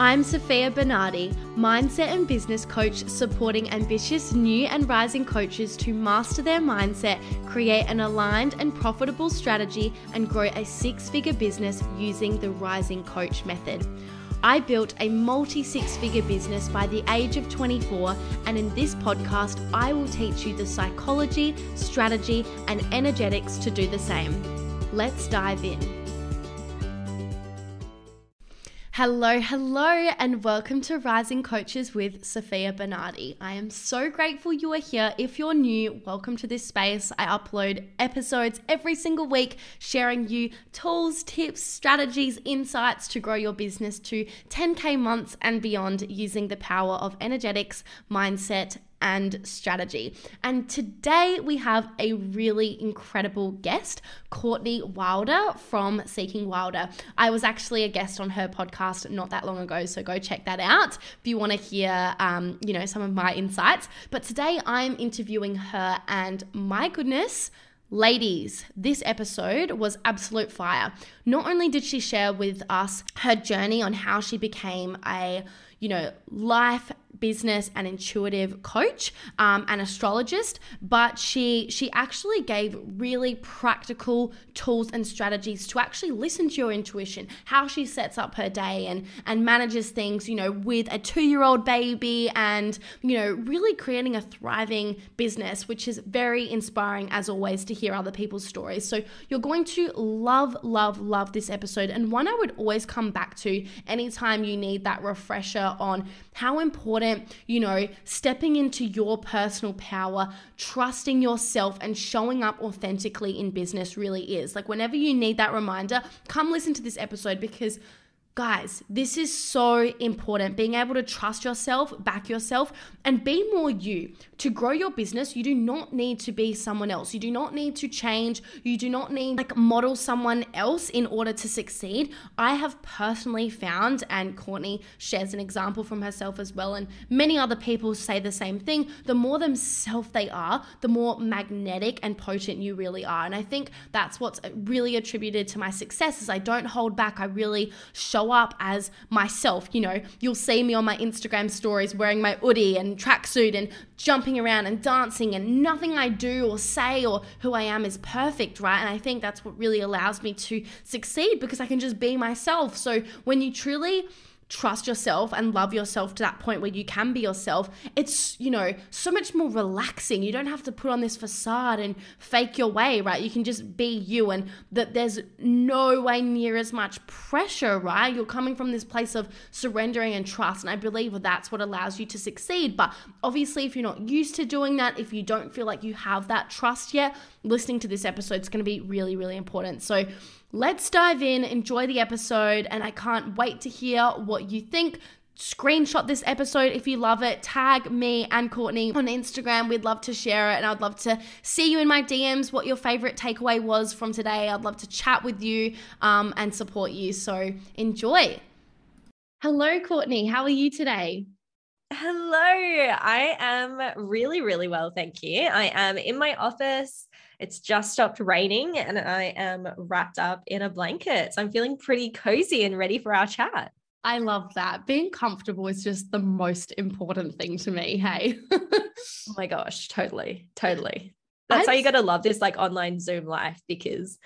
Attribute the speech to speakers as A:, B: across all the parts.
A: I'm Sophia Bernardi, mindset and business coach, supporting ambitious new and rising coaches to master their mindset, create an aligned and profitable strategy, and grow a six figure business using the Rising Coach method. I built a multi six figure business by the age of 24, and in this podcast, I will teach you the psychology, strategy, and energetics to do the same. Let's dive in. Hello, hello, and welcome to Rising Coaches with Sophia Bernardi. I am so grateful you are here. If you're new, welcome to this space. I upload episodes every single week, sharing you tools, tips, strategies, insights to grow your business to 10K months and beyond using the power of energetics, mindset, and strategy. And today we have a really incredible guest, Courtney Wilder from Seeking Wilder. I was actually a guest on her podcast not that long ago, so go check that out if you want to hear, um, you know, some of my insights. But today I'm interviewing her, and my goodness. Ladies, this episode was absolute fire. Not only did she share with us her journey on how she became a, you know, life business and intuitive coach um, and astrologist but she she actually gave really practical tools and strategies to actually listen to your intuition how she sets up her day and and manages things you know with a two-year-old baby and you know really creating a thriving business which is very inspiring as always to hear other people's stories. So you're going to love love love this episode. And one i would always come back to anytime you need that refresher on how important you know, stepping into your personal power, trusting yourself, and showing up authentically in business really is. Like, whenever you need that reminder, come listen to this episode because Guys, this is so important. Being able to trust yourself, back yourself, and be more you. To grow your business, you do not need to be someone else. You do not need to change. You do not need like model someone else in order to succeed. I have personally found, and Courtney shares an example from herself as well, and many other people say the same thing. The more themselves they are, the more magnetic and potent you really are. And I think that's what's really attributed to my success is I don't hold back. I really show up as myself. You know, you'll see me on my Instagram stories wearing my hoodie and tracksuit and jumping around and dancing, and nothing I do or say or who I am is perfect, right? And I think that's what really allows me to succeed because I can just be myself. So when you truly trust yourself and love yourself to that point where you can be yourself, it's, you know, so much more relaxing. You don't have to put on this facade and fake your way, right? You can just be you and that there's no way near as much pressure, right? You're coming from this place of surrendering and trust. And I believe that's what allows you to succeed. But obviously, if you're not used to doing that, if you don't feel like you have that trust yet, listening to this episode is going to be really, really important. So, Let's dive in, enjoy the episode, and I can't wait to hear what you think. Screenshot this episode if you love it. Tag me and Courtney on Instagram. We'd love to share it, and I'd love to see you in my DMs. What your favorite takeaway was from today. I'd love to chat with you um, and support you. So enjoy. Hello, Courtney. How are you today?
B: Hello. I am really, really well. Thank you. I am in my office it's just stopped raining and I am wrapped up in a blanket. So I'm feeling pretty cozy and ready for our chat.
A: I love that. Being comfortable is just the most important thing to me. Hey.
B: oh my gosh, totally. Totally. That's how you got to love this like online Zoom life because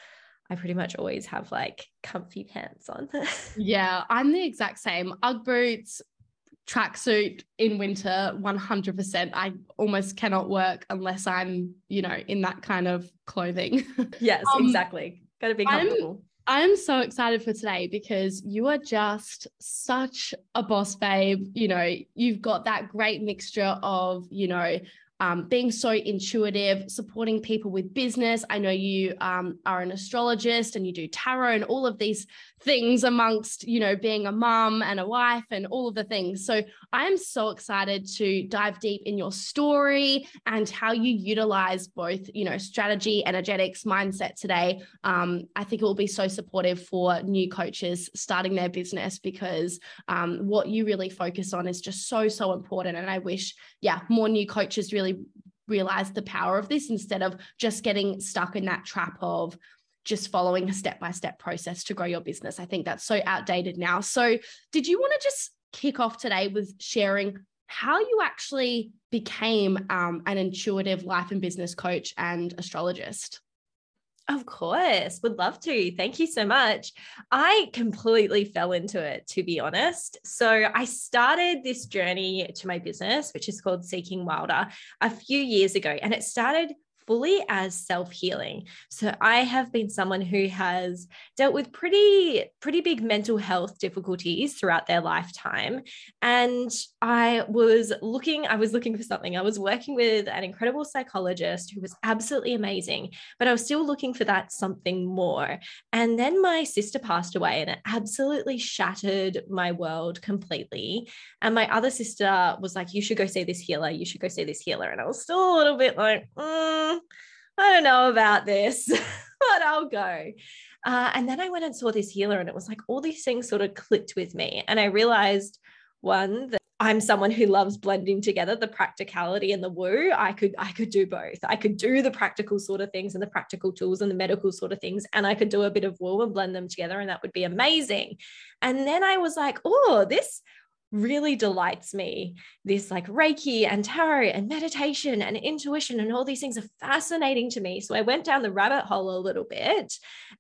B: I pretty much always have like comfy pants on.
A: yeah, I'm the exact same. Ugg boots, tracksuit in winter 100% i almost cannot work unless i'm you know in that kind of clothing.
B: Yes um, exactly. Gotta be comfortable.
A: I'm, I'm so excited for today because you are just such a boss babe. You know you've got that great mixture of you know um, being so intuitive, supporting people with business. I know you um, are an astrologist and you do tarot and all of these things amongst, you know, being a mum and a wife and all of the things. So I am so excited to dive deep in your story and how you utilize both, you know, strategy, energetics, mindset today. Um, I think it will be so supportive for new coaches starting their business because um, what you really focus on is just so, so important. And I wish, yeah, more new coaches really realize the power of this instead of just getting stuck in that trap of just following a step by step process to grow your business. I think that's so outdated now. So, did you want to just kick off today with sharing how you actually became um, an intuitive life and business coach and astrologist.
B: Of course, would love to. Thank you so much. I completely fell into it, to be honest. So, I started this journey to my business, which is called Seeking Wilder, a few years ago. And it started fully as self-healing. So I have been someone who has dealt with pretty pretty big mental health difficulties throughout their lifetime and I was looking I was looking for something. I was working with an incredible psychologist who was absolutely amazing, but I was still looking for that something more. And then my sister passed away and it absolutely shattered my world completely. And my other sister was like you should go see this healer, you should go see this healer and I was still a little bit like mm, I don't know about this, but I'll go. Uh, and then I went and saw this healer, and it was like all these things sort of clicked with me. And I realized one that I'm someone who loves blending together the practicality and the woo. I could I could do both. I could do the practical sort of things and the practical tools and the medical sort of things, and I could do a bit of woo and blend them together, and that would be amazing. And then I was like, oh, this really delights me. This like Reiki and tarot and meditation and intuition and all these things are fascinating to me. So I went down the rabbit hole a little bit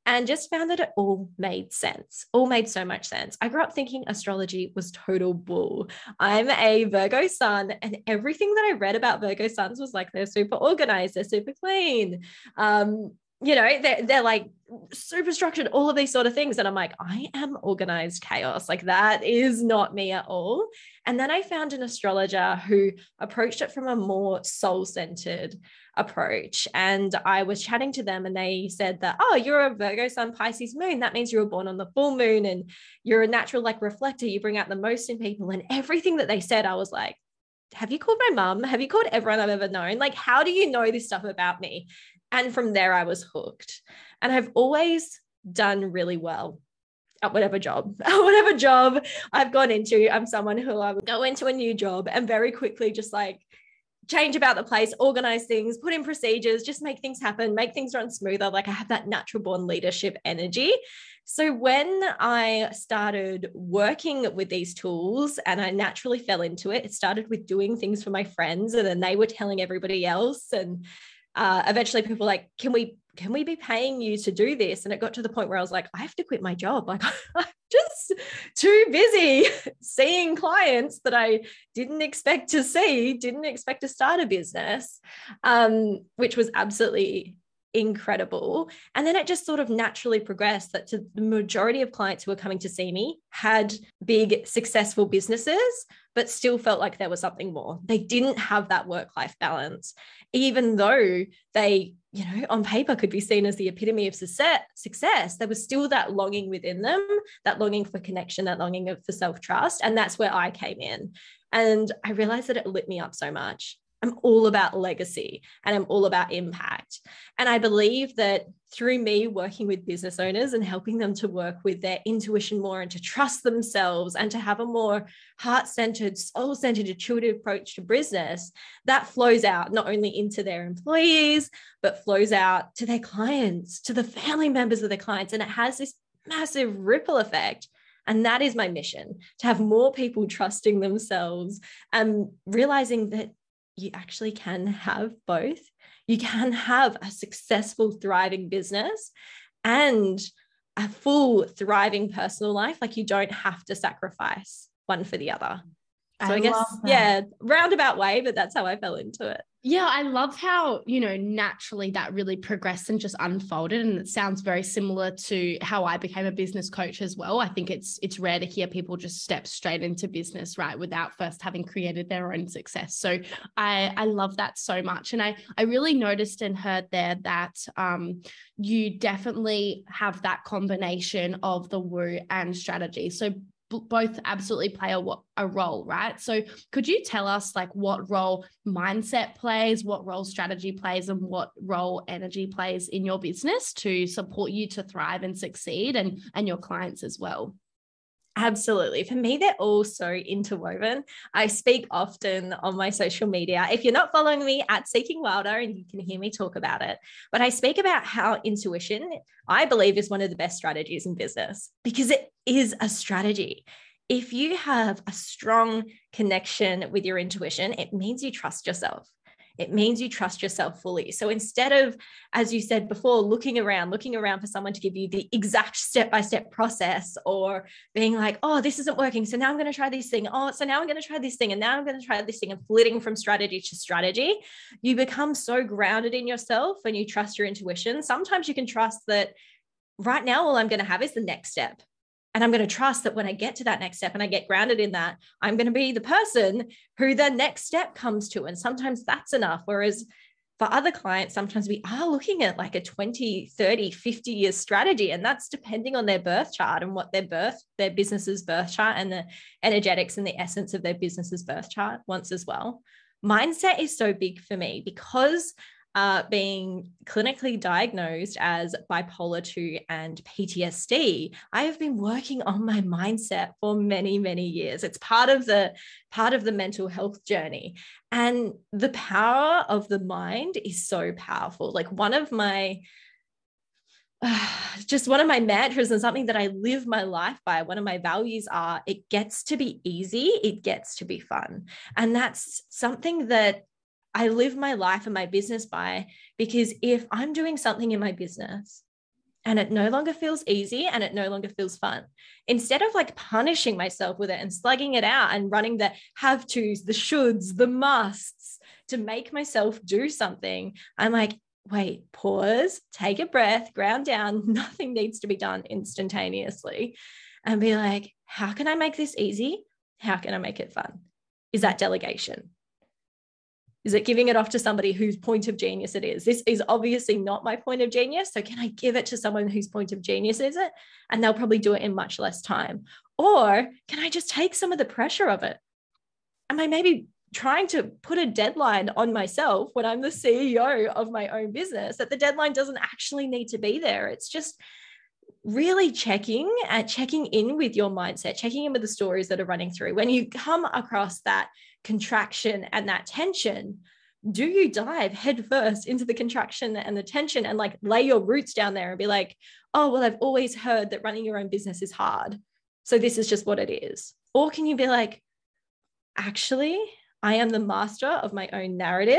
B: and just found that it all made sense. All made so much sense. I grew up thinking astrology was total bull. I'm a Virgo sun, and everything that I read about Virgo suns was like they're super organized, they're super clean. Um, you know, they're, they're like super structured, all of these sort of things. And I'm like, I am organized chaos. Like that is not me at all. And then I found an astrologer who approached it from a more soul centered approach. And I was chatting to them and they said that, oh, you're a Virgo sun Pisces moon. That means you were born on the full moon and you're a natural like reflector. You bring out the most in people. And everything that they said, I was like, have you called my mum? Have you called everyone I've ever known? Like, how do you know this stuff about me? And from there, I was hooked. And I've always done really well at whatever job, whatever job I've gone into. I'm someone who I would go into a new job and very quickly just like change about the place, organize things, put in procedures, just make things happen, make things run smoother. Like I have that natural born leadership energy. So when I started working with these tools and I naturally fell into it, it started with doing things for my friends and then they were telling everybody else. And uh, eventually people like, can we can we be paying you to do this? And it got to the point where I was like, I have to quit my job. Like I'm just too busy seeing clients that I didn't expect to see, didn't expect to start a business, um, which was absolutely incredible. And then it just sort of naturally progressed that to the majority of clients who were coming to see me had big successful businesses, but still felt like there was something more. They didn't have that work life balance, even though they, you know, on paper could be seen as the epitome of success. There was still that longing within them, that longing for connection, that longing for self trust. And that's where I came in. And I realized that it lit me up so much. I'm all about legacy and I'm all about impact. And I believe that through me working with business owners and helping them to work with their intuition more and to trust themselves and to have a more heart centered, soul centered, intuitive approach to business, that flows out not only into their employees, but flows out to their clients, to the family members of their clients. And it has this massive ripple effect. And that is my mission to have more people trusting themselves and realizing that you actually can have both. You can have a successful, thriving business and a full, thriving personal life. Like you don't have to sacrifice one for the other. So I, I guess, yeah, roundabout way, but that's how I fell into it.
A: Yeah, I love how, you know, naturally that really progressed and just unfolded and it sounds very similar to how I became a business coach as well. I think it's it's rare to hear people just step straight into business, right, without first having created their own success. So I I love that so much and I I really noticed and heard there that um you definitely have that combination of the woo and strategy. So both absolutely play a, a role, right? So could you tell us like what role mindset plays, what role strategy plays, and what role energy plays in your business to support you to thrive and succeed and, and your clients as well?
B: Absolutely. For me, they're all so interwoven. I speak often on my social media. If you're not following me at Seeking Wilder, and you can hear me talk about it, but I speak about how intuition, I believe, is one of the best strategies in business because it is a strategy if you have a strong connection with your intuition, it means you trust yourself it means you trust yourself fully. So instead of, as you said before, looking around, looking around for someone to give you the exact step by step process or being like, oh, this isn't working. So now I'm going to try this thing. Oh, so now I'm going to try this thing. And now I'm going to try this thing and flitting from strategy to strategy. You become so grounded in yourself and you trust your intuition. Sometimes you can trust that right now, all I'm going to have is the next step. And I'm going to trust that when I get to that next step and I get grounded in that, I'm going to be the person who the next step comes to. And sometimes that's enough. Whereas for other clients, sometimes we are looking at like a 20, 30, 50 year strategy. And that's depending on their birth chart and what their birth, their business's birth chart and the energetics and the essence of their business's birth chart wants as well. Mindset is so big for me because uh, being clinically diagnosed as bipolar 2 and PTSD, I have been working on my mindset for many, many years. It's part of the part of the mental health journey. And the power of the mind is so powerful. Like one of my uh, just one of my mantras and something that I live my life by, one of my values are it gets to be easy, it gets to be fun. And that's something that I live my life and my business by because if I'm doing something in my business and it no longer feels easy and it no longer feels fun, instead of like punishing myself with it and slugging it out and running the have tos, the shoulds, the musts to make myself do something, I'm like, wait, pause, take a breath, ground down. Nothing needs to be done instantaneously. And be like, how can I make this easy? How can I make it fun? Is that delegation? Is it giving it off to somebody whose point of genius it is? This is obviously not my point of genius. So, can I give it to someone whose point of genius is it? And they'll probably do it in much less time. Or can I just take some of the pressure of it? Am I maybe trying to put a deadline on myself when I'm the CEO of my own business that the deadline doesn't actually need to be there? It's just really checking and checking in with your mindset, checking in with the stories that are running through. When you come across that contraction and that tension, do you dive headfirst into the contraction and the tension and like lay your roots down there and be like, oh, well, I've always heard that running your own business is hard. So this is just what it is. Or can you be like, actually, I am the master of my own narrative.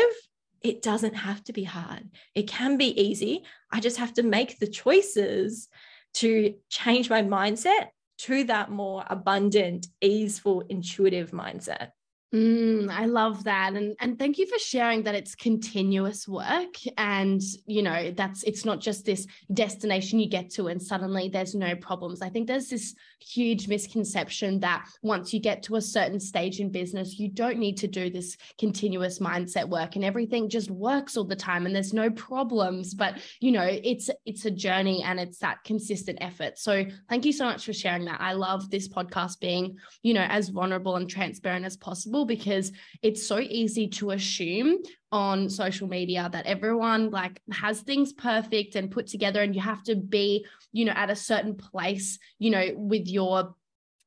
B: It doesn't have to be hard. It can be easy. I just have to make the choices to change my mindset to that more abundant, easeful, intuitive mindset.
A: Mm, I love that. And and thank you for sharing that it's continuous work and you know that's it's not just this destination you get to and suddenly there's no problems. I think there's this huge misconception that once you get to a certain stage in business you don't need to do this continuous mindset work and everything just works all the time and there's no problems, but you know it's it's a journey and it's that consistent effort. So thank you so much for sharing that. I love this podcast being, you know, as vulnerable and transparent as possible because it's so easy to assume on social media that everyone like has things perfect and put together and you have to be you know at a certain place you know with your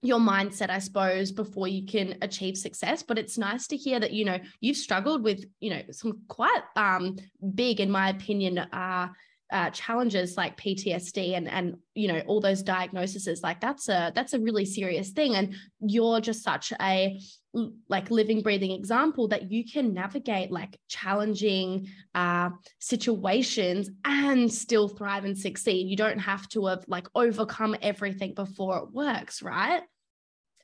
A: your mindset i suppose before you can achieve success. But it's nice to hear that you know you've struggled with you know some quite um big in my opinion uh uh, challenges like PTSD and and you know all those diagnoses. Like that's a that's a really serious thing. And you're just such a like living breathing example that you can navigate like challenging uh, situations and still thrive and succeed. You don't have to have like overcome everything before it works right?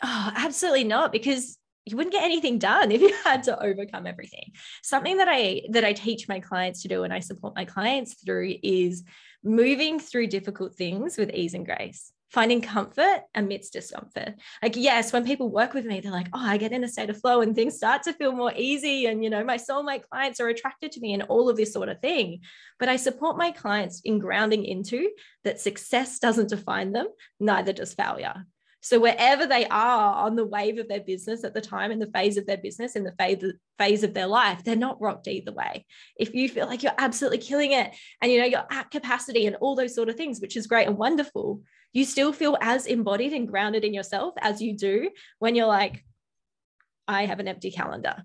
B: Oh absolutely not because you wouldn't get anything done if you had to overcome everything. Something that i that i teach my clients to do and i support my clients through is moving through difficult things with ease and grace finding comfort amidst discomfort. Like yes when people work with me they're like oh i get in a state of flow and things start to feel more easy and you know my soulmate clients are attracted to me and all of this sort of thing. But i support my clients in grounding into that success doesn't define them neither does failure. So wherever they are on the wave of their business at the time, in the phase of their business, in the phase, phase of their life, they're not rocked either way. If you feel like you're absolutely killing it and you know you're at capacity and all those sort of things, which is great and wonderful, you still feel as embodied and grounded in yourself as you do when you're like, I have an empty calendar.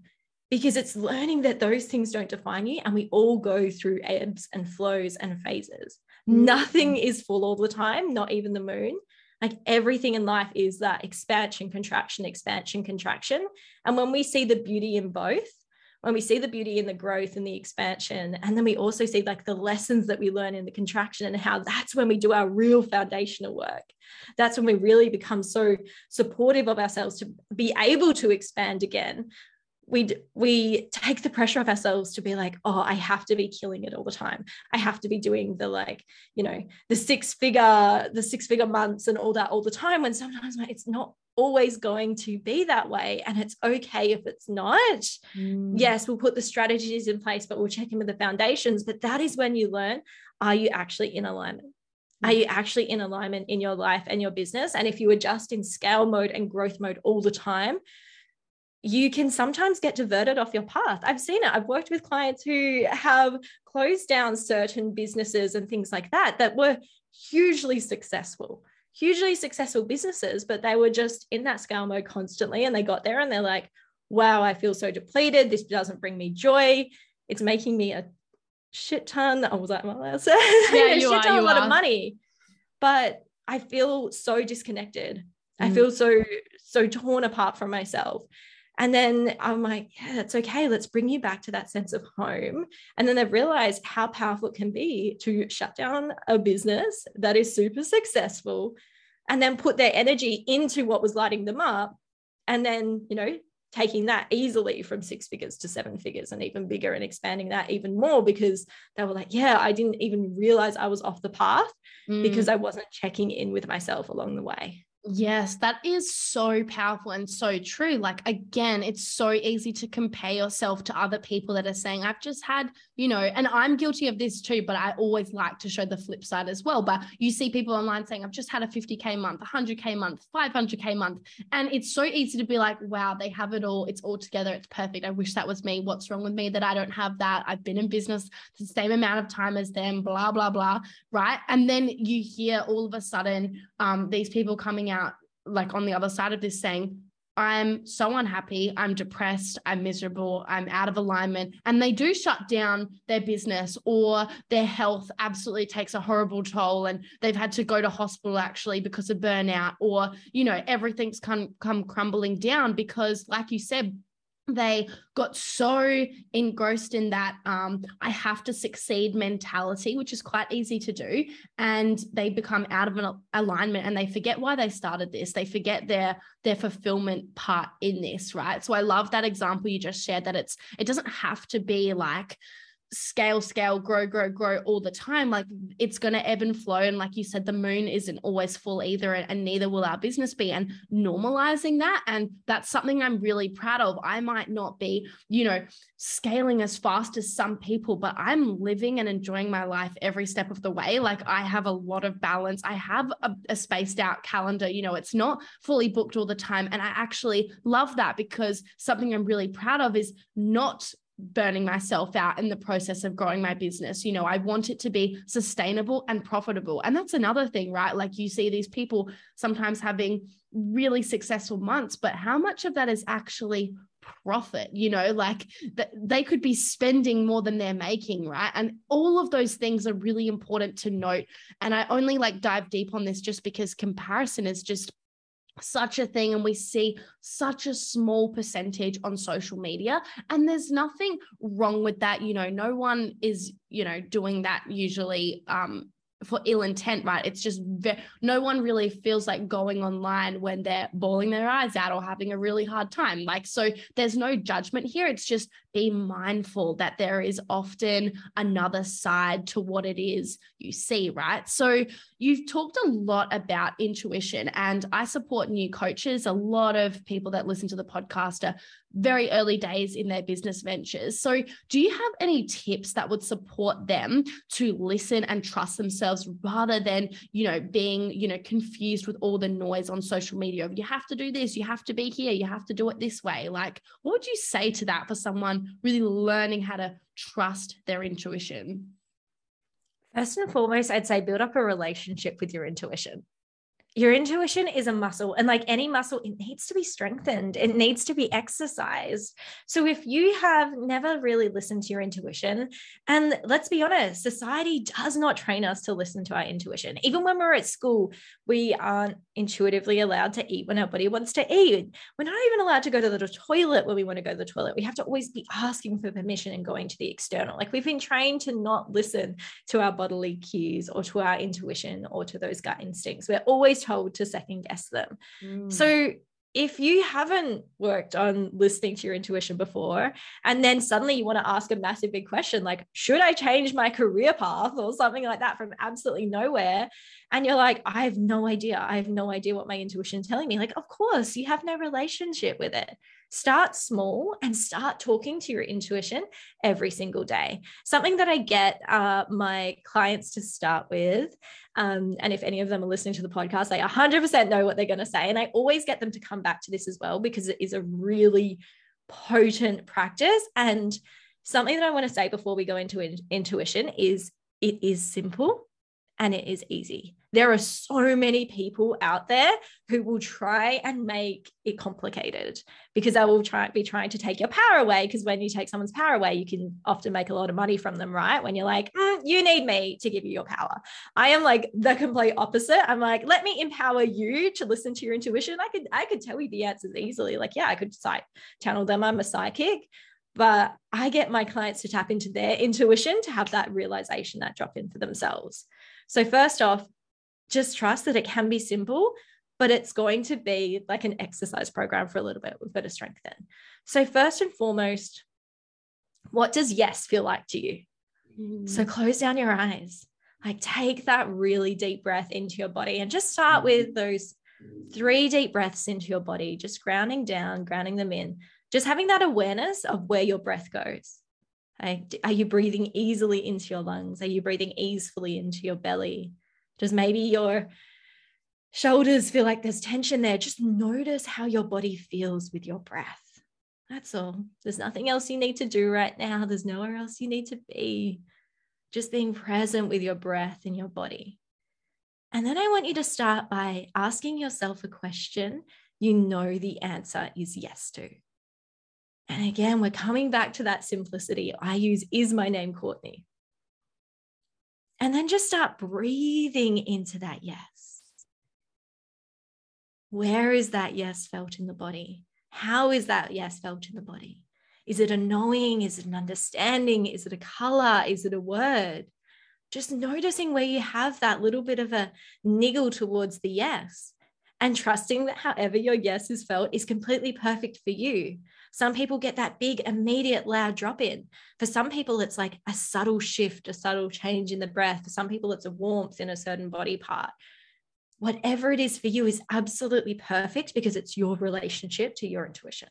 B: Because it's learning that those things don't define you, and we all go through ebbs and flows and phases. Mm-hmm. Nothing is full all the time, not even the moon Like everything in life is that expansion, contraction, expansion, contraction. And when we see the beauty in both, when we see the beauty in the growth and the expansion, and then we also see like the lessons that we learn in the contraction and how that's when we do our real foundational work. That's when we really become so supportive of ourselves to be able to expand again we we take the pressure off ourselves to be like oh i have to be killing it all the time. I have to be doing the like you know the six figure the six figure months and all that all the time. When sometimes it's not always going to be that way and it's okay if it's not. Mm. yes we'll put the strategies in place but we'll check in with the foundations but that is when you learn are you actually in alignment? Are you actually in alignment in your life and your business? And if you adjust in scale mode and growth mode all the time you can sometimes get diverted off your path. I've seen it. I've worked with clients who have closed down certain businesses and things like that that were hugely successful, hugely successful businesses, but they were just in that scale mode constantly. And they got there and they're like, wow, I feel so depleted. This doesn't bring me joy. It's making me a shit ton. Oh, was that my last? Yeah, you shit are, ton, you a lot are. of money. But I feel so disconnected. Mm. I feel so so torn apart from myself. And then I'm like, yeah, that's okay. Let's bring you back to that sense of home. And then they've realized how powerful it can be to shut down a business that is super successful and then put their energy into what was lighting them up. And then, you know, taking that easily from six figures to seven figures and even bigger and expanding that even more because they were like, yeah, I didn't even realize I was off the path mm. because I wasn't checking in with myself along the way.
A: Yes, that is so powerful and so true. Like, again, it's so easy to compare yourself to other people that are saying, I've just had, you know, and I'm guilty of this too, but I always like to show the flip side as well. But you see people online saying, I've just had a 50K month, 100K month, 500K month. And it's so easy to be like, wow, they have it all. It's all together. It's perfect. I wish that was me. What's wrong with me that I don't have that? I've been in business the same amount of time as them, blah, blah, blah. Right. And then you hear all of a sudden um, these people coming out like on the other side of this saying, I'm so unhappy, I'm depressed, I'm miserable, I'm out of alignment. And they do shut down their business or their health absolutely takes a horrible toll and they've had to go to hospital actually because of burnout or, you know, everything's come, come crumbling down because, like you said, they got so engrossed in that um, I have to succeed mentality, which is quite easy to do. And they become out of an alignment and they forget why they started this. They forget their their fulfillment part in this, right? So I love that example you just shared that it's it doesn't have to be like scale, scale, grow, grow, grow all the time, like it's going to ebb and flow. And like you said, the moon isn't always full either, and neither will our business be. And normalizing that, and that's something I'm really proud of. I might not be, you know, scaling as fast as some people, but I'm living and enjoying my life every step of the way. Like I have a lot of balance. I have a, a spaced out calendar. You know, it's not fully booked all the time. And I actually love that because something I'm really proud of is not burning myself out in the process of growing my business. You know, I want it to be sustainable and profitable. And that's another thing, right? Like you see these people sometimes having really successful months, but how much of that is actually profit you know like that they could be spending more than they're making right and all of those things are really important to note and i only like dive deep on this just because comparison is just such a thing and we see such a small percentage on social media and there's nothing wrong with that you know no one is you know doing that usually um for ill intent, right? It's just ve- no one really feels like going online when they're bawling their eyes out or having a really hard time. Like, so there's no judgment here. It's just be mindful that there is often another side to what it is you see, right? So you've talked a lot about intuition, and I support new coaches. A lot of people that listen to the podcast are very early days in their business ventures. So, do you have any tips that would support them to listen and trust themselves rather than, you know, being, you know, confused with all the noise on social media you have to do this, you have to be here, you have to do it this way? Like, what would you say to that for someone really learning how to trust their intuition?
B: First and foremost, I'd say build up a relationship with your intuition your intuition is a muscle and like any muscle it needs to be strengthened. It needs to be exercised. So if you have never really listened to your intuition and let's be honest society does not train us to listen to our intuition. Even when we're at school we aren't intuitively allowed to eat when our body wants to eat. We're not even allowed to go to the toilet when we want to go to the toilet. We have to always be asking for permission and going to the external. Like we've been trained to not listen to our bodily cues or to our intuition or to those gut instincts. We're always told to second guess them. Mm. So if you haven't worked on listening to your intuition before, and then suddenly you want to ask a massive big question like, should I change my career path or something like that from absolutely nowhere? And you're like, I have no idea. I have no idea what my intuition is telling me. Like, of course, you have no relationship with it. Start small and start talking to your intuition every single day. Something that I get uh, my clients to start with, um, and if any of them are listening to the podcast, they 100% know what they're going to say. And I always get them to come back to this as well because it is a really potent practice. And something that I want to say before we go into in- intuition is it is simple and it is easy. There are so many people out there who will try and make it complicated because they will try be trying to take your power away. Because when you take someone's power away, you can often make a lot of money from them, right? When you're like, mm, you need me to give you your power. I am like the complete opposite. I'm like, let me empower you to listen to your intuition. I could I could tell you the answers easily. Like, yeah, I could cite channel them. I'm a psychic but I get my clients to tap into their intuition to have that realization, that drop in for themselves. So, first off, just trust that it can be simple, but it's going to be like an exercise program for a little bit. We've got to strengthen. So, first and foremost, what does yes feel like to you? Mm. So, close down your eyes, like take that really deep breath into your body and just start with those three deep breaths into your body, just grounding down, grounding them in, just having that awareness of where your breath goes. Are you breathing easily into your lungs? Are you breathing easily into your belly? Does maybe your shoulders feel like there's tension there? Just notice how your body feels with your breath. That's all. There's nothing else you need to do right now. There's nowhere else you need to be. Just being present with your breath in your body. And then I want you to start by asking yourself a question you know the answer is yes to. And again, we're coming back to that simplicity. I use is my name Courtney. And then just start breathing into that yes. Where is that yes felt in the body? How is that yes felt in the body? Is it a knowing? Is it an understanding? Is it a color? Is it a word? Just noticing where you have that little bit of a niggle towards the yes and trusting that however your yes is felt is completely perfect for you. Some people get that big, immediate, loud drop in. For some people, it's like a subtle shift, a subtle change in the breath. For some people, it's a warmth in a certain body part. Whatever it is for you is absolutely perfect because it's your relationship to your intuition.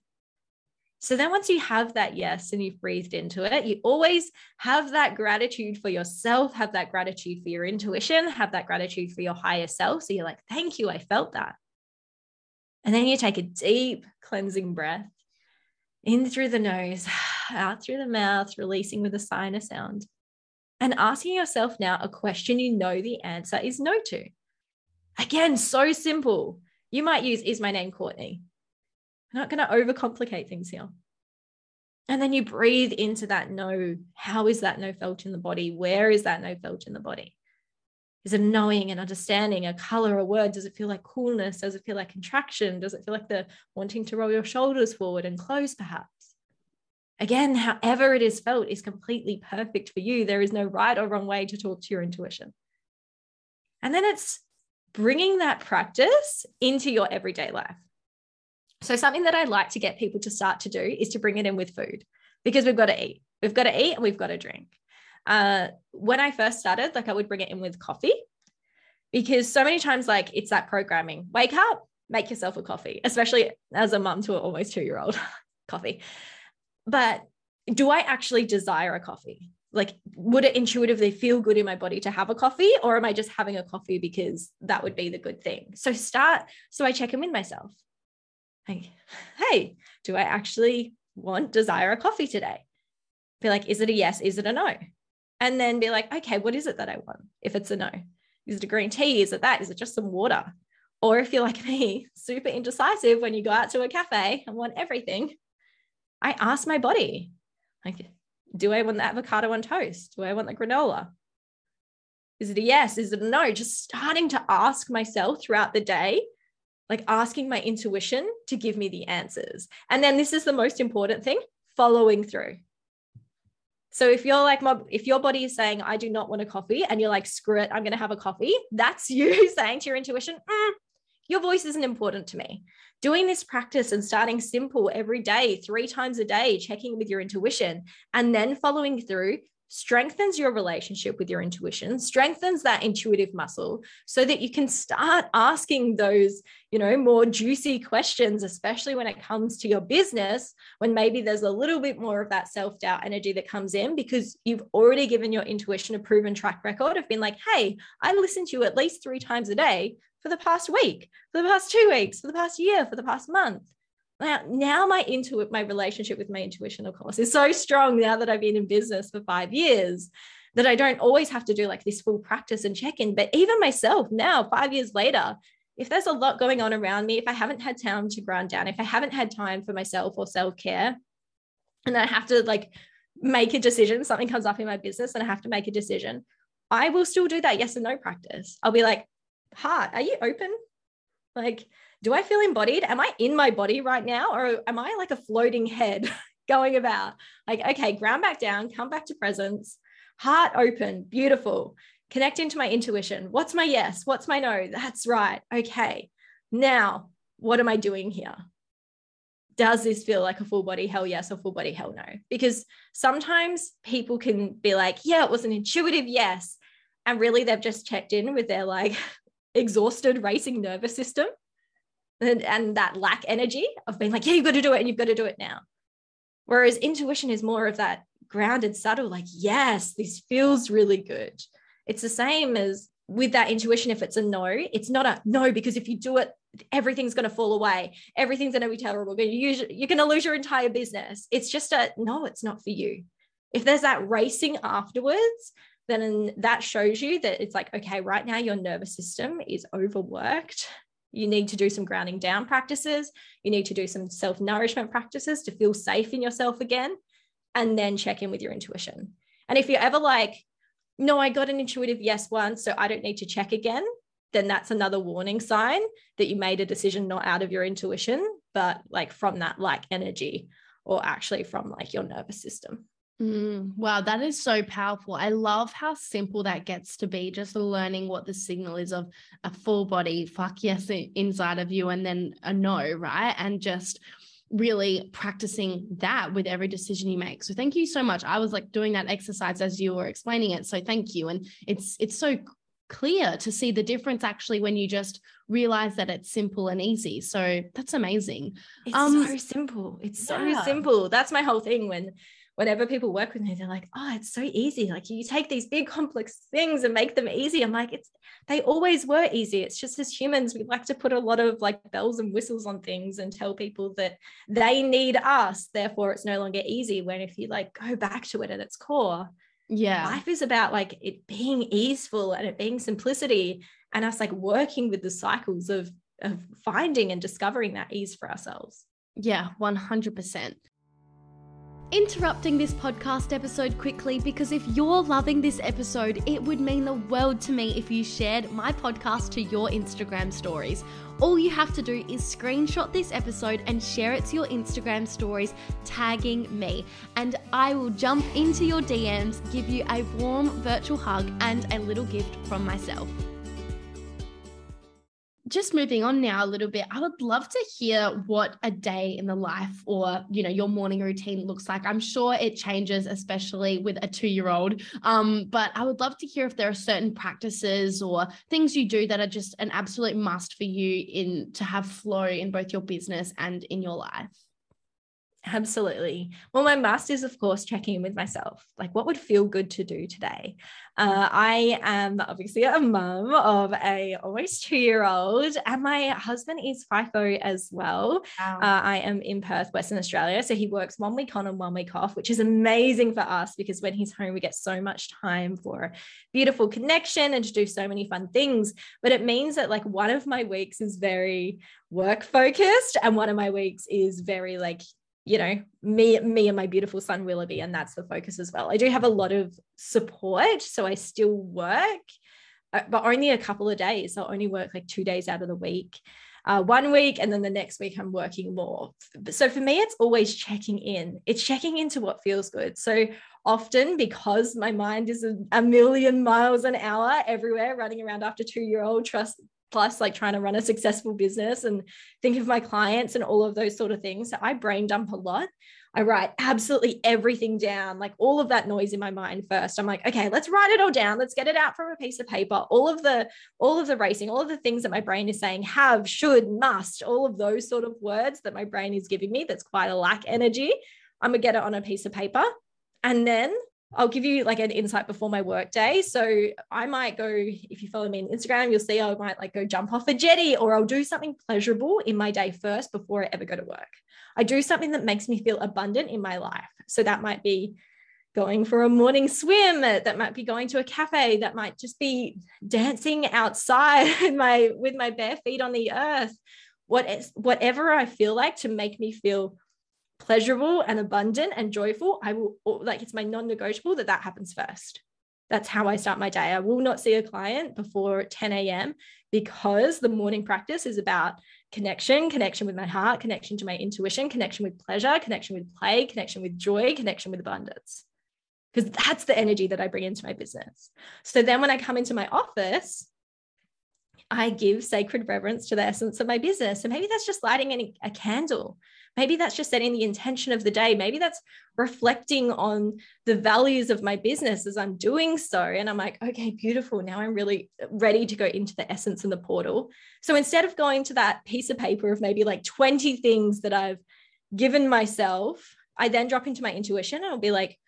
B: So then, once you have that yes and you've breathed into it, you always have that gratitude for yourself, have that gratitude for your intuition, have that gratitude for your higher self. So you're like, thank you, I felt that. And then you take a deep cleansing breath in through the nose, out through the mouth, releasing with a sigh and a sound. And asking yourself now a question you know the answer is no to. Again, so simple. You might use, Is my name Courtney? Not going to overcomplicate things here. And then you breathe into that no. How is that no felt in the body? Where is that no felt in the body? Is it knowing and understanding, a color, a word? Does it feel like coolness? Does it feel like contraction? Does it feel like the wanting to roll your shoulders forward and close, perhaps? Again, however it is felt is completely perfect for you. There is no right or wrong way to talk to your intuition. And then it's bringing that practice into your everyday life. So, something that I'd like to get people to start to do is to bring it in with food because we've got to eat. We've got to eat and we've got to drink. Uh, when I first started, like I would bring it in with coffee because so many times, like it's that programming wake up, make yourself a coffee, especially as a mum to an almost two year old coffee. But do I actually desire a coffee? Like, would it intuitively feel good in my body to have a coffee, or am I just having a coffee because that would be the good thing? So, start. So, I check in with myself like, hey, do I actually want, desire a coffee today? Be like, is it a yes? Is it a no? And then be like, okay, what is it that I want? If it's a no, is it a green tea? Is it that? Is it just some water? Or if you're like me, super indecisive when you go out to a cafe and want everything, I ask my body, like, do I want the avocado on toast? Do I want the granola? Is it a yes? Is it a no? Just starting to ask myself throughout the day, like asking my intuition to give me the answers. And then this is the most important thing following through. So if you're like, my, if your body is saying, I do not want a coffee, and you're like, screw it, I'm going to have a coffee, that's you saying to your intuition, mm, your voice isn't important to me. Doing this practice and starting simple every day, three times a day, checking with your intuition, and then following through strengthens your relationship with your intuition strengthens that intuitive muscle so that you can start asking those you know more juicy questions especially when it comes to your business when maybe there's a little bit more of that self-doubt energy that comes in because you've already given your intuition a proven track record of being like hey i listen to you at least 3 times a day for the past week for the past 2 weeks for the past year for the past month now, now my intuit my relationship with my intuition of course is so strong now that i've been in business for five years that i don't always have to do like this full practice and check in but even myself now five years later if there's a lot going on around me if i haven't had time to ground down if i haven't had time for myself or self-care and i have to like make a decision something comes up in my business and i have to make a decision i will still do that yes and no practice. I'll be like heart are you open? Like do I feel embodied? Am I in my body right now? Or am I like a floating head going about? Like, okay, ground back down, come back to presence, heart open, beautiful. Connect into my intuition. What's my yes? What's my no? That's right. Okay. Now, what am I doing here? Does this feel like a full body hell yes or full body hell no? Because sometimes people can be like, yeah, it was an intuitive yes. And really, they've just checked in with their like exhausted racing nervous system and, and that lack energy of being like, yeah, you've got to do it and you've got to do it now. Whereas intuition is more of that grounded, subtle, like, yes, this feels really good. It's the same as with that intuition. If it's a no, it's not a no, because if you do it, everything's going to fall away. Everything's going to be terrible. You're going to lose your entire business. It's just a no, it's not for you. If there's that racing afterwards, then that shows you that it's like, okay, right now your nervous system is overworked you need to do some grounding down practices. You need to do some self nourishment practices to feel safe in yourself again, and then check in with your intuition. And if you're ever like, no, I got an intuitive yes once, so I don't need to check again, then that's another warning sign that you made a decision not out of your intuition, but like from that like energy or actually from like your nervous system.
A: Mm, wow, that is so powerful. I love how simple that gets to be, just learning what the signal is of a full body, fuck yes, inside of you, and then a no, right? And just really practicing that with every decision you make. So thank you so much. I was like doing that exercise as you were explaining it. So thank you. And it's it's so clear to see the difference actually when you just realize that it's simple and easy. So that's amazing.
B: It's um, so simple. It's so yeah. simple. That's my whole thing when whenever people work with me, they're like, oh, it's so easy. Like you take these big complex things and make them easy. I'm like, it's they always were easy. It's just as humans, we like to put a lot of like bells and whistles on things and tell people that they need us. Therefore, it's no longer easy. When if you like go back to it at its core,
A: yeah,
B: life is about like it being easeful and it being simplicity and us like working with the cycles of of finding and discovering that ease for ourselves.
A: Yeah, 100%. Interrupting this podcast episode quickly because if you're loving this episode, it would mean the world to me if you shared my podcast to your Instagram stories. All you have to do is screenshot this episode and share it to your Instagram stories, tagging me. And I will jump into your DMs, give you a warm virtual hug, and a little gift from myself just moving on now a little bit i would love to hear what a day in the life or you know your morning routine looks like. I'm sure it changes especially with a two year old um, but i would love to hear if there are certain practices or things you do that are just an absolute must for you in to have flow in both your business and in your life
B: Absolutely. Well, my master's, of course, checking in with myself. Like, what would feel good to do today? Uh, I am obviously a mum of a almost two year old, and my husband is FIFO as well. Wow. Uh, I am in Perth, Western Australia. So he works one week on and one week off, which is amazing for us because when he's home, we get so much time for beautiful connection and to do so many fun things. But it means that, like, one of my weeks is very work focused, and one of my weeks is very, like, you know me me and my beautiful son willoughby and that's the focus as well. I do have a lot of support so i still work uh, but only a couple of days. I'll only work like two days out of the week uh, one week and then the next week i'm working more. So for me it's always checking in. It's checking into what feels good. So often because my mind is a, a million miles an hour everywhere running around after two year old trust plus like trying to run a successful business and think of my clients and all of those sort of things. So I brain dump a lot. I write absolutely everything down, like all of that noise in my mind first. I'm like, okay, let's write it all down. Let's get it out from a piece of paper. All of the all of the racing, all of the things that my brain is saying, have, should, must, all of those sort of words that my brain is giving me that's quite a lack energy. I'm gonna get it on a piece of paper. And then I'll give you like an insight before my work day. So I might go, if you follow me on Instagram, you'll see I might like go jump off a jetty or I'll do something pleasurable in my day first before I ever go to work. I do something that makes me feel abundant in my life. So that might be going for a morning swim, uh, that might be going to a cafe, that might just be dancing outside with my with my bare feet on the earth. What whatever I feel like to make me feel pleasurable and abundant and joyful, I will like it's my non-negotiable that that happens first. That's how I start my day. I will not see a client before 10 a.m. because the morning practice is about connection, connection with my heart, connection to my intuition, connection with pleasure, connection with play, connection with joy, connection with abundance. Because that's the energy that I bring into my business. So then when I come into my office, I give sacred reverence to the essence of my business. So maybe that's just lighting a candle. Maybe that's just setting the intention of the day. Maybe that's reflecting on the values of my business as I'm doing so. And I'm like, okay, beautiful. Now I'm really ready to go into the essence and the portal. So instead of going to that piece of paper of maybe like 20 things that I've given myself, I then drop into my intuition and I'll be like,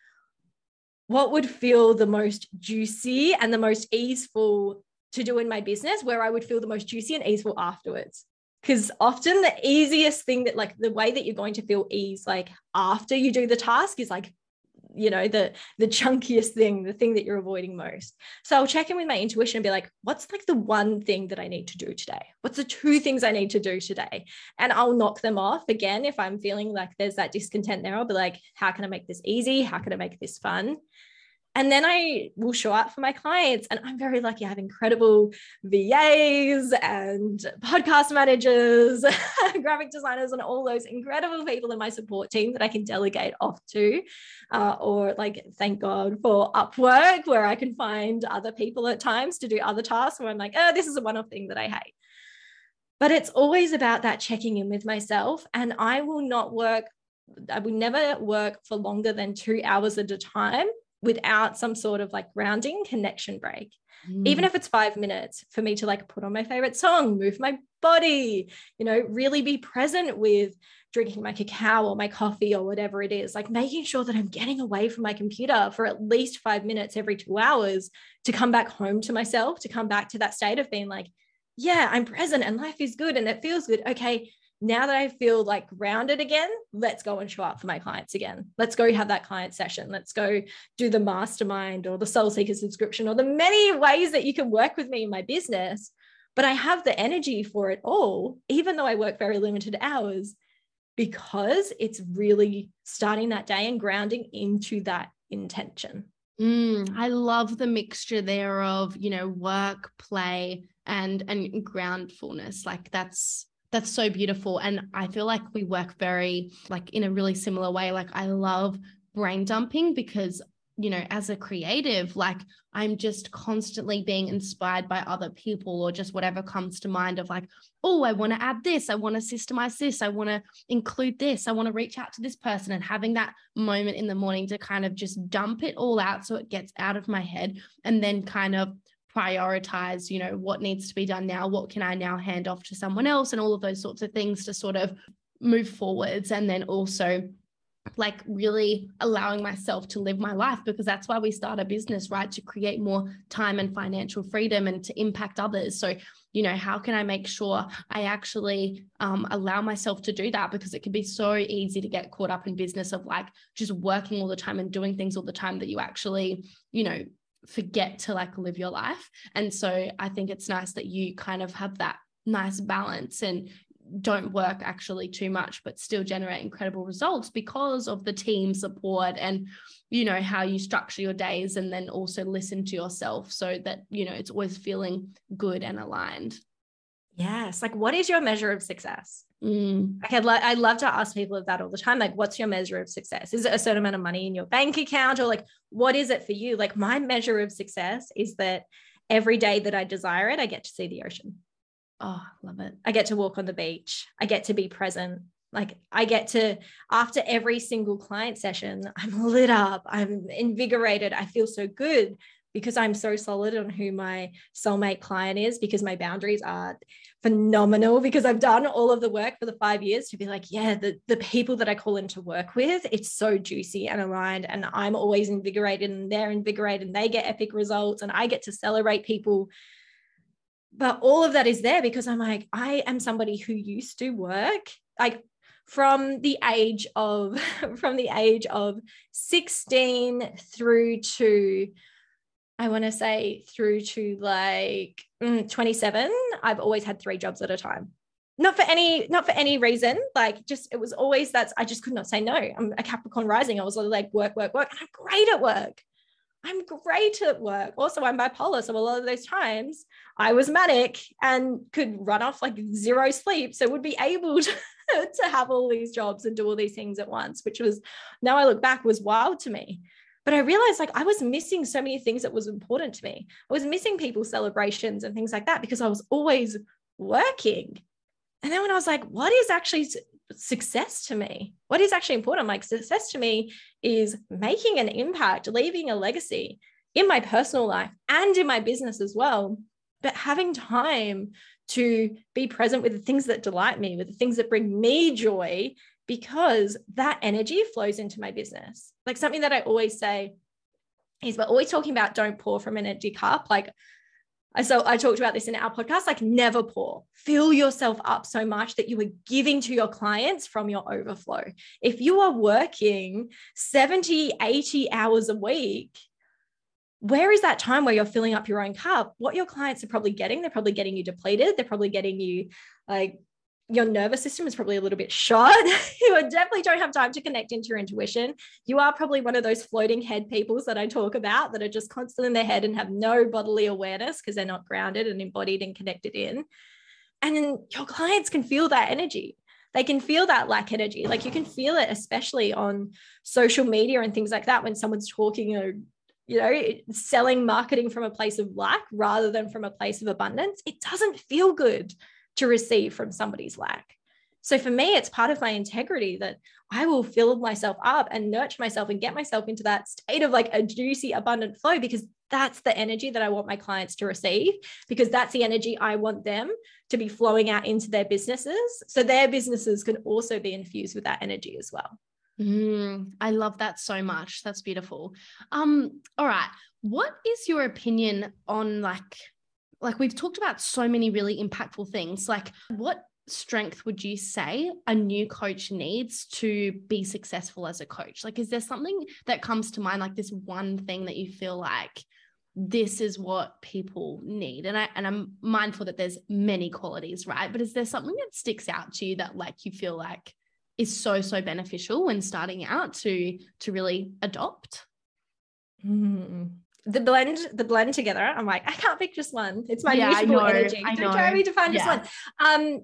B: what would feel the most juicy and the most easeful to do in my business where I would feel the most juicy and easeful afterwards. Because often the easiest thing that, like, the way that you're going to feel ease, like after you do the task, is like, you know, the the chunkiest thing, the thing that you're avoiding most. So I'll check in with my intuition and be like, what's like the one thing that I need to do today? What's the two things I need to do today? And I'll knock them off again if I'm feeling like there's that discontent there. I'll be like, how can I make this easy? How can I make this fun? And then I will show up for my clients. And I'm very lucky. I have incredible VAs and podcast managers, graphic designers, and all those incredible people in my support team that I can delegate off to. Uh, or, like, thank God for Upwork, where I can find other people at times to do other tasks where I'm like, oh, this is a one off thing that I hate. But it's always about that checking in with myself. And I will not work I will never work for longer than two hours at a time without some sort of like grounding connection break. Mm. Even if it's five minutes for me to like put on my favorite song, move my body, you know, really be present with drinking my cacao or my coffee or whatever it is, like making sure that I'm getting away from my computer for at least five minutes every two hours to come back home to myself, to come back to that state of being like, yeah, I'm present and life is good and it feels good. Okay, now that I feel like grounded again, let's go and show up for my clients again. Let's go have that client session. Let's go do the mastermind or the soul seeker subscription or the many ways that you can work with me in my business. But I have the energy for it all, even though I work very limited hours, because it's really starting that day and grounding into that intention.
A: Mm, I love the mixture there of, you know, work, play, and and groundfulness. Like that's that's so beautiful and i feel like we work very like in a really similar way like i love brain dumping because you know as a creative like i'm just constantly being inspired by other people or just whatever comes to mind of like oh i want to add this i want to systemize this i want to include this i want to reach out to this person and having that moment in the morning to kind of just dump it all out so it gets out of my head and then kind of prioritize you know what needs to be done now what can i now hand off to someone else and all of those sorts of things to sort of move forwards and then also like really allowing myself to live my life because that's why we start a business right? To create more time and financial freedom and to impact others. So you know how can i make sure i actually um, allow myself to do that? Because it can be so easy to get caught up in business of like just working all the time and doing things all the time that you actually you know forget to like live your life. And so i think it's nice that you kind of have that nice balance and don't work actually too much but still generate incredible results because of the team support and you know how you structure your days and then also listen to yourself so that you know it's always feeling good and aligned.
B: Yes. Like what is your measure of success
A: mm.
B: like I'd, lo- I'd love to ask people of that all the time like what's your measure of success is it a certain amount of money in your bank account or like what is it for you like my measure of success is that every day that i desire it i get to see the ocean
A: Oh, love it.
B: I get to walk on the beach. I get to be present. Like I get to, after every single client session, I'm lit up, I'm invigorated. I feel so good because I'm so solid on who my soulmate client is, because my boundaries are phenomenal, because I've done all of the work for the five years to be like, yeah, the, the people that I call in to work with, it's so juicy and aligned. And I'm always invigorated and they're invigorated and they get epic results. And I get to celebrate people but all of that is there because I'm like, I am somebody who used to work like from the age of from the age of 16 through to I want to say through to like mm, 27, I've always had three jobs at a time. Not for any, not for any reason. Like just it was always that's I just could not say no. I'm a Capricorn rising. I was like work, work, work. And I'm great at work. I'm great at work. Also, I'm bipolar. So a lot of those times I was manic and could run off like zero sleep. So would be able to, to have all these jobs and do all these things at once, which was now I look back was wild to me. But I realized like I was missing so many things that was important to me. I was missing people's celebrations and things like that because I was always working. And then when I was like, what is actually success to me? What is actually important? Like, success to me is making an impact, leaving a legacy in my personal life and in my business as well. But having time to be present with the things that delight me, with the things that bring me joy, because that energy flows into my business. Like something that I always say is we're always talking about don't pour from an empty cup. Like so I talked about this in our podcast like never pour. Fill yourself up so much that you are giving to your clients from your overflow. If you are working 70, 80 hours a week, where is that time where you're filling up your own cup? What your clients are probably getting, they're probably getting you depleted. They're probably getting you like your nervous system is probably a little bit shot. you definitely don't have time to connect into your intuition. You are probably one of those floating head peoples that I talk about that are just constantly in their head and have no bodily awareness because they're not grounded and embodied and connected in. And your clients can feel that energy. They can feel that lack energy. Like you can feel it, especially on social media and things like that, when someone's talking or you know, selling marketing from a place of lack rather than from a place of abundance, it doesn't feel good to receive from somebody's lack. So for me, it's part of my integrity that I will fill myself up and nurture myself and get myself into that state of like a juicy, abundant flow because that's the energy that I want my clients to receive because that's the energy I want them to be flowing out into their businesses. So their businesses can also be infused with that energy as well.
A: Mm, I love that so much. That's beautiful. Um, all right. What is your opinion on like like we've talked about so many really impactful things. Like, what strength would you say a new coach needs to be successful as a coach? Like, is there something that comes to mind, like this one thing that you feel like this is what people need? And I and I'm mindful that there's many qualities, right? But is there something that sticks out to you that like you feel like is so so beneficial when starting out to to really adopt?
B: Mm the blend the blend together i'm like i can't pick just one. It's my yeah, energy I don't try me to find yeah. just one. Um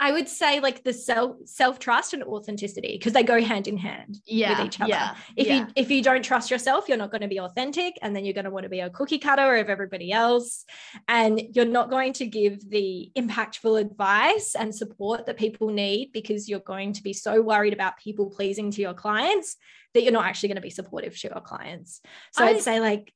B: i would say like the self self trust and authenticity because they go hand in hand
A: yeah,
B: with each other.
A: yeah,
B: if you if you don't trust yourself you're not going to be authentic and then you're going to want to be a cookie cutter of everybody else and you're not going to give the impactful advice and support that people need because you're going to be so worried about people pleasing to your clients that you're not actually going to be supportive to your clients. So I, i'd say like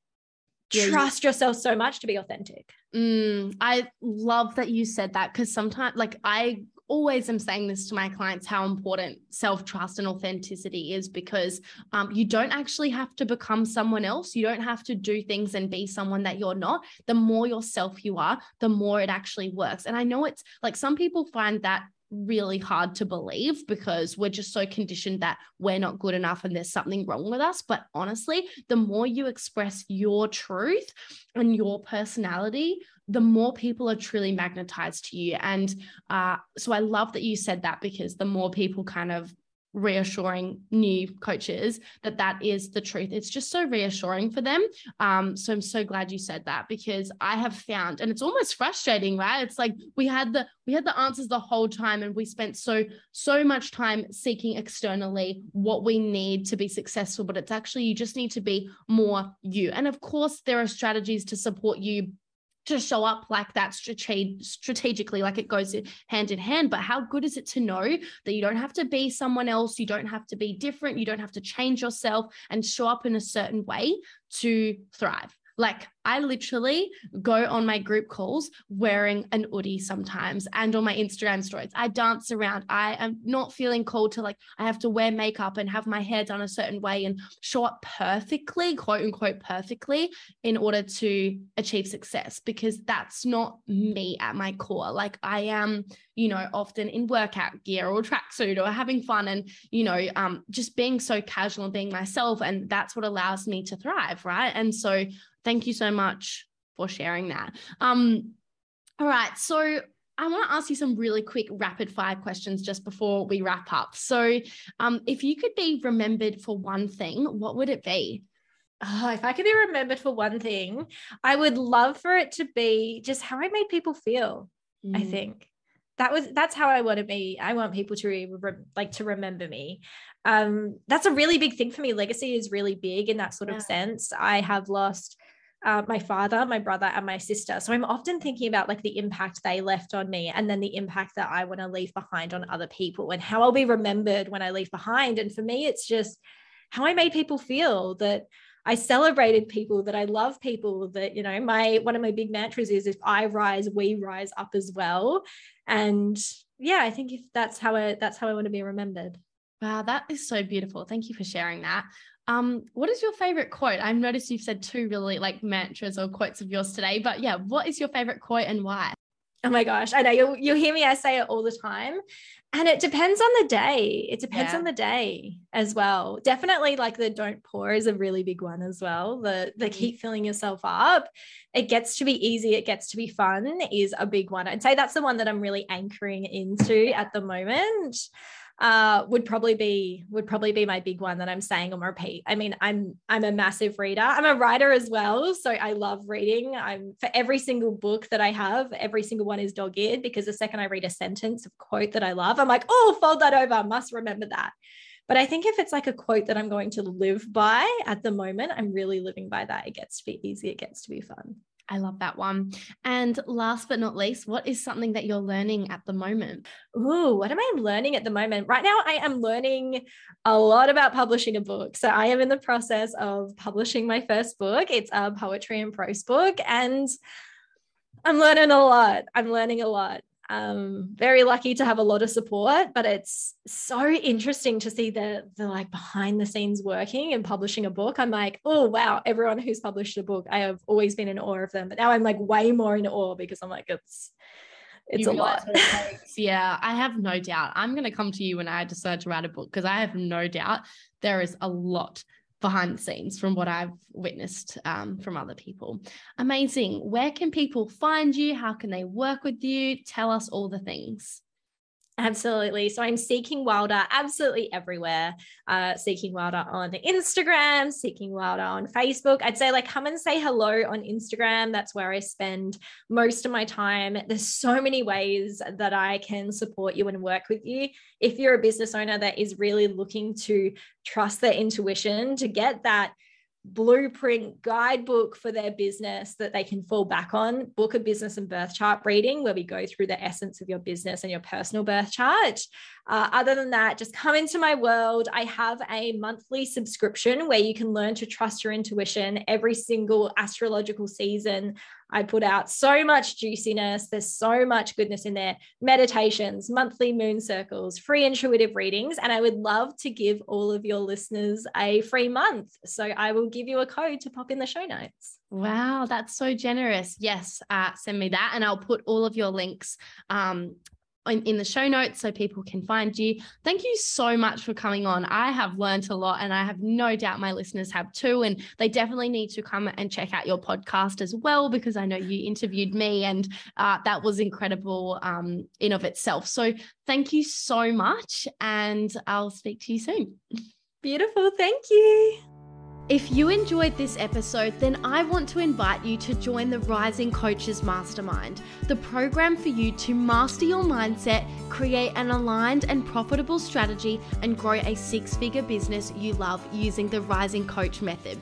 B: yeah, trust yourself so much to be authentic.
A: Mm, I love that you said that because sometimes, like, I always am saying this to my clients how important self trust and authenticity is because um, you don't actually have to become someone else. You don't have to do things and be someone that you're not. The more yourself you are, the more it actually works. And I know it's like some people find that really hard to believe because we're just so conditioned that we're not good enough and there's something wrong with us. But honestly, the more you express your truth and your personality, the more people are truly magnetized to you. And uh, so I love that you said that because the more people kind of reassuring new coaches that that is the truth. It's just so reassuring for them. Um so i'm so glad you said that because i have found and it's almost frustrating right? It's like we had the we had the answers the whole time and we spent so so much time seeking externally what we need to be successful but it's actually you just need to be more you. And of course there are strategies to support you to show up like that strategically, like it goes hand in hand. But how good is it to know that you don't have to be someone else? You don't have to be different. You don't have to change yourself and show up in a certain way to thrive. Like I literally go on my group calls wearing an hoodie sometimes and on my Instagram stories. I dance around. I am not feeling called to like, I have to wear makeup and have my hair done a certain way and show up perfectly, quote unquote, perfectly in order to achieve success because that's not me at my core. Like I am, you know, often in workout gear or tracksuit or having fun and, you know, um, just being so casual and being myself. And that's what allows me to thrive. Right. And so thank you so much for sharing that. Um, all right. So I want to ask you some really quick rapid fire questions just before we wrap up. So, um, if you could be remembered for one thing, what would it be?
B: Oh, if I could be remembered for one thing, I would love for it to be just how I made people feel. Mm. I think that was that's how I want to be. I want people to re- like to remember me. Um, that's a really big thing for me. Legacy is really big in that sort yeah. of sense. I have lost uh, my father, my brother, and my sister. So I'm often thinking about like the impact they left on me and then the impact that I want to leave behind on other people and how I'll be remembered when I leave behind. And for me, it's just how I made people feel that I celebrated people, that I love people, that, you know, my one of my big mantras is if I rise, we rise up as well. And yeah, I think if that's how I that's how I want to be remembered.
A: Wow, that is so beautiful. Thank you for sharing that. Um, what is your favorite quote? I've noticed you've said two really like mantras or quotes of yours today, but yeah, what is your favorite quote and why?
B: Oh my gosh, I know you'll you'll hear me. I say it all the time, and it depends on the day. It depends yeah. on the day as well. Definitely, like the don't pour is a really big one as well. The the mm-hmm. keep filling yourself up. It gets to be easy. It gets to be fun. Is a big one. I'd say that's the one that I'm really anchoring into at the moment uh, would probably be would probably be my big one that I'm saying on repeat. I mean, I'm I'm a massive reader. I'm a writer as well, so I love reading. I'm for every single book that I have, every single one is dog eared because the second I read a sentence of quote that I love, I'm like, oh, fold that over. Must remember that. But I think if it's like a quote that I'm going to live by at the moment, I'm really living by that. It gets to be easy. It gets to be fun.
A: I love that one. And last but not least, what is something that you're learning at the moment?
B: Ooh, what am I learning at the moment? Right now, I am learning a lot about publishing a book. So I am in the process of publishing my first book. It's a poetry and prose book, and I'm learning a lot. I'm learning a lot um, very lucky to have a lot of support, but it's so interesting to see the the like behind the scenes working and publishing a book. I'm like, oh wow, everyone who's published a book, I have always been in awe of them, but now I'm like way more in awe because I'm like, it's it's you a lot.
A: yeah, I have no doubt. I'm going to come to you when I decide to write a book because I have no doubt there is a lot behind the scenes from what I've witnessed um, from other people. Amazing. Where can people find you? How can they work with you? Tell us all the things.
B: Absolutely. So I'm Seeking Wilder absolutely everywhere. Uh, Seeking Wilder on Instagram, Seeking Wilder on Facebook. I'd say, like, come and say hello on Instagram. That's where I spend most of my time. There's so many ways that I can support you and work with you. If you're a business owner that is really looking to trust their intuition to get that blueprint guidebook for their business that they can fall back on. Book a business and birth chart reading where we go through the essence of your business and your personal birth chart uh, other than that just come into my world i have a monthly subscription where you can learn to trust your intuition every single astrological season I put out so much juiciness. There's so much goodness in there meditations, monthly moon circles, free intuitive readings. And I would love to give all of your listeners a free month. So I will give you a code to pop in the show notes.
A: Wow, that's so generous. Yes, uh, send me that, and I'll put all of your links um, in, in the show notes so people can find you. Thank you so much for coming on. I have learned a lot and I have no doubt my listeners have too. And they definitely need to come and check out your podcast as well, because I know you interviewed me and uh, that was incredible um, in of itself. So thank you so much. And I'll speak to you soon.
B: Beautiful. Thank you.
A: If you enjoyed this episode, then I want to invite you to join the Rising Coaches Mastermind, the program for you to master your mindset, create an aligned and profitable strategy, and grow a six figure business you love using the Rising Coach method.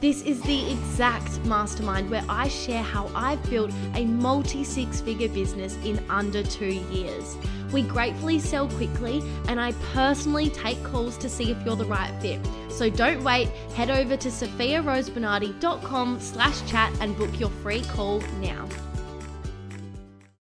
A: This is the exact mastermind where I share how I've built a multi six figure business in under two years. We gratefully sell quickly, and I personally take calls to see if you're the right fit. So don't wait, head over to sophiarosebernardi.com slash chat and book your free call now.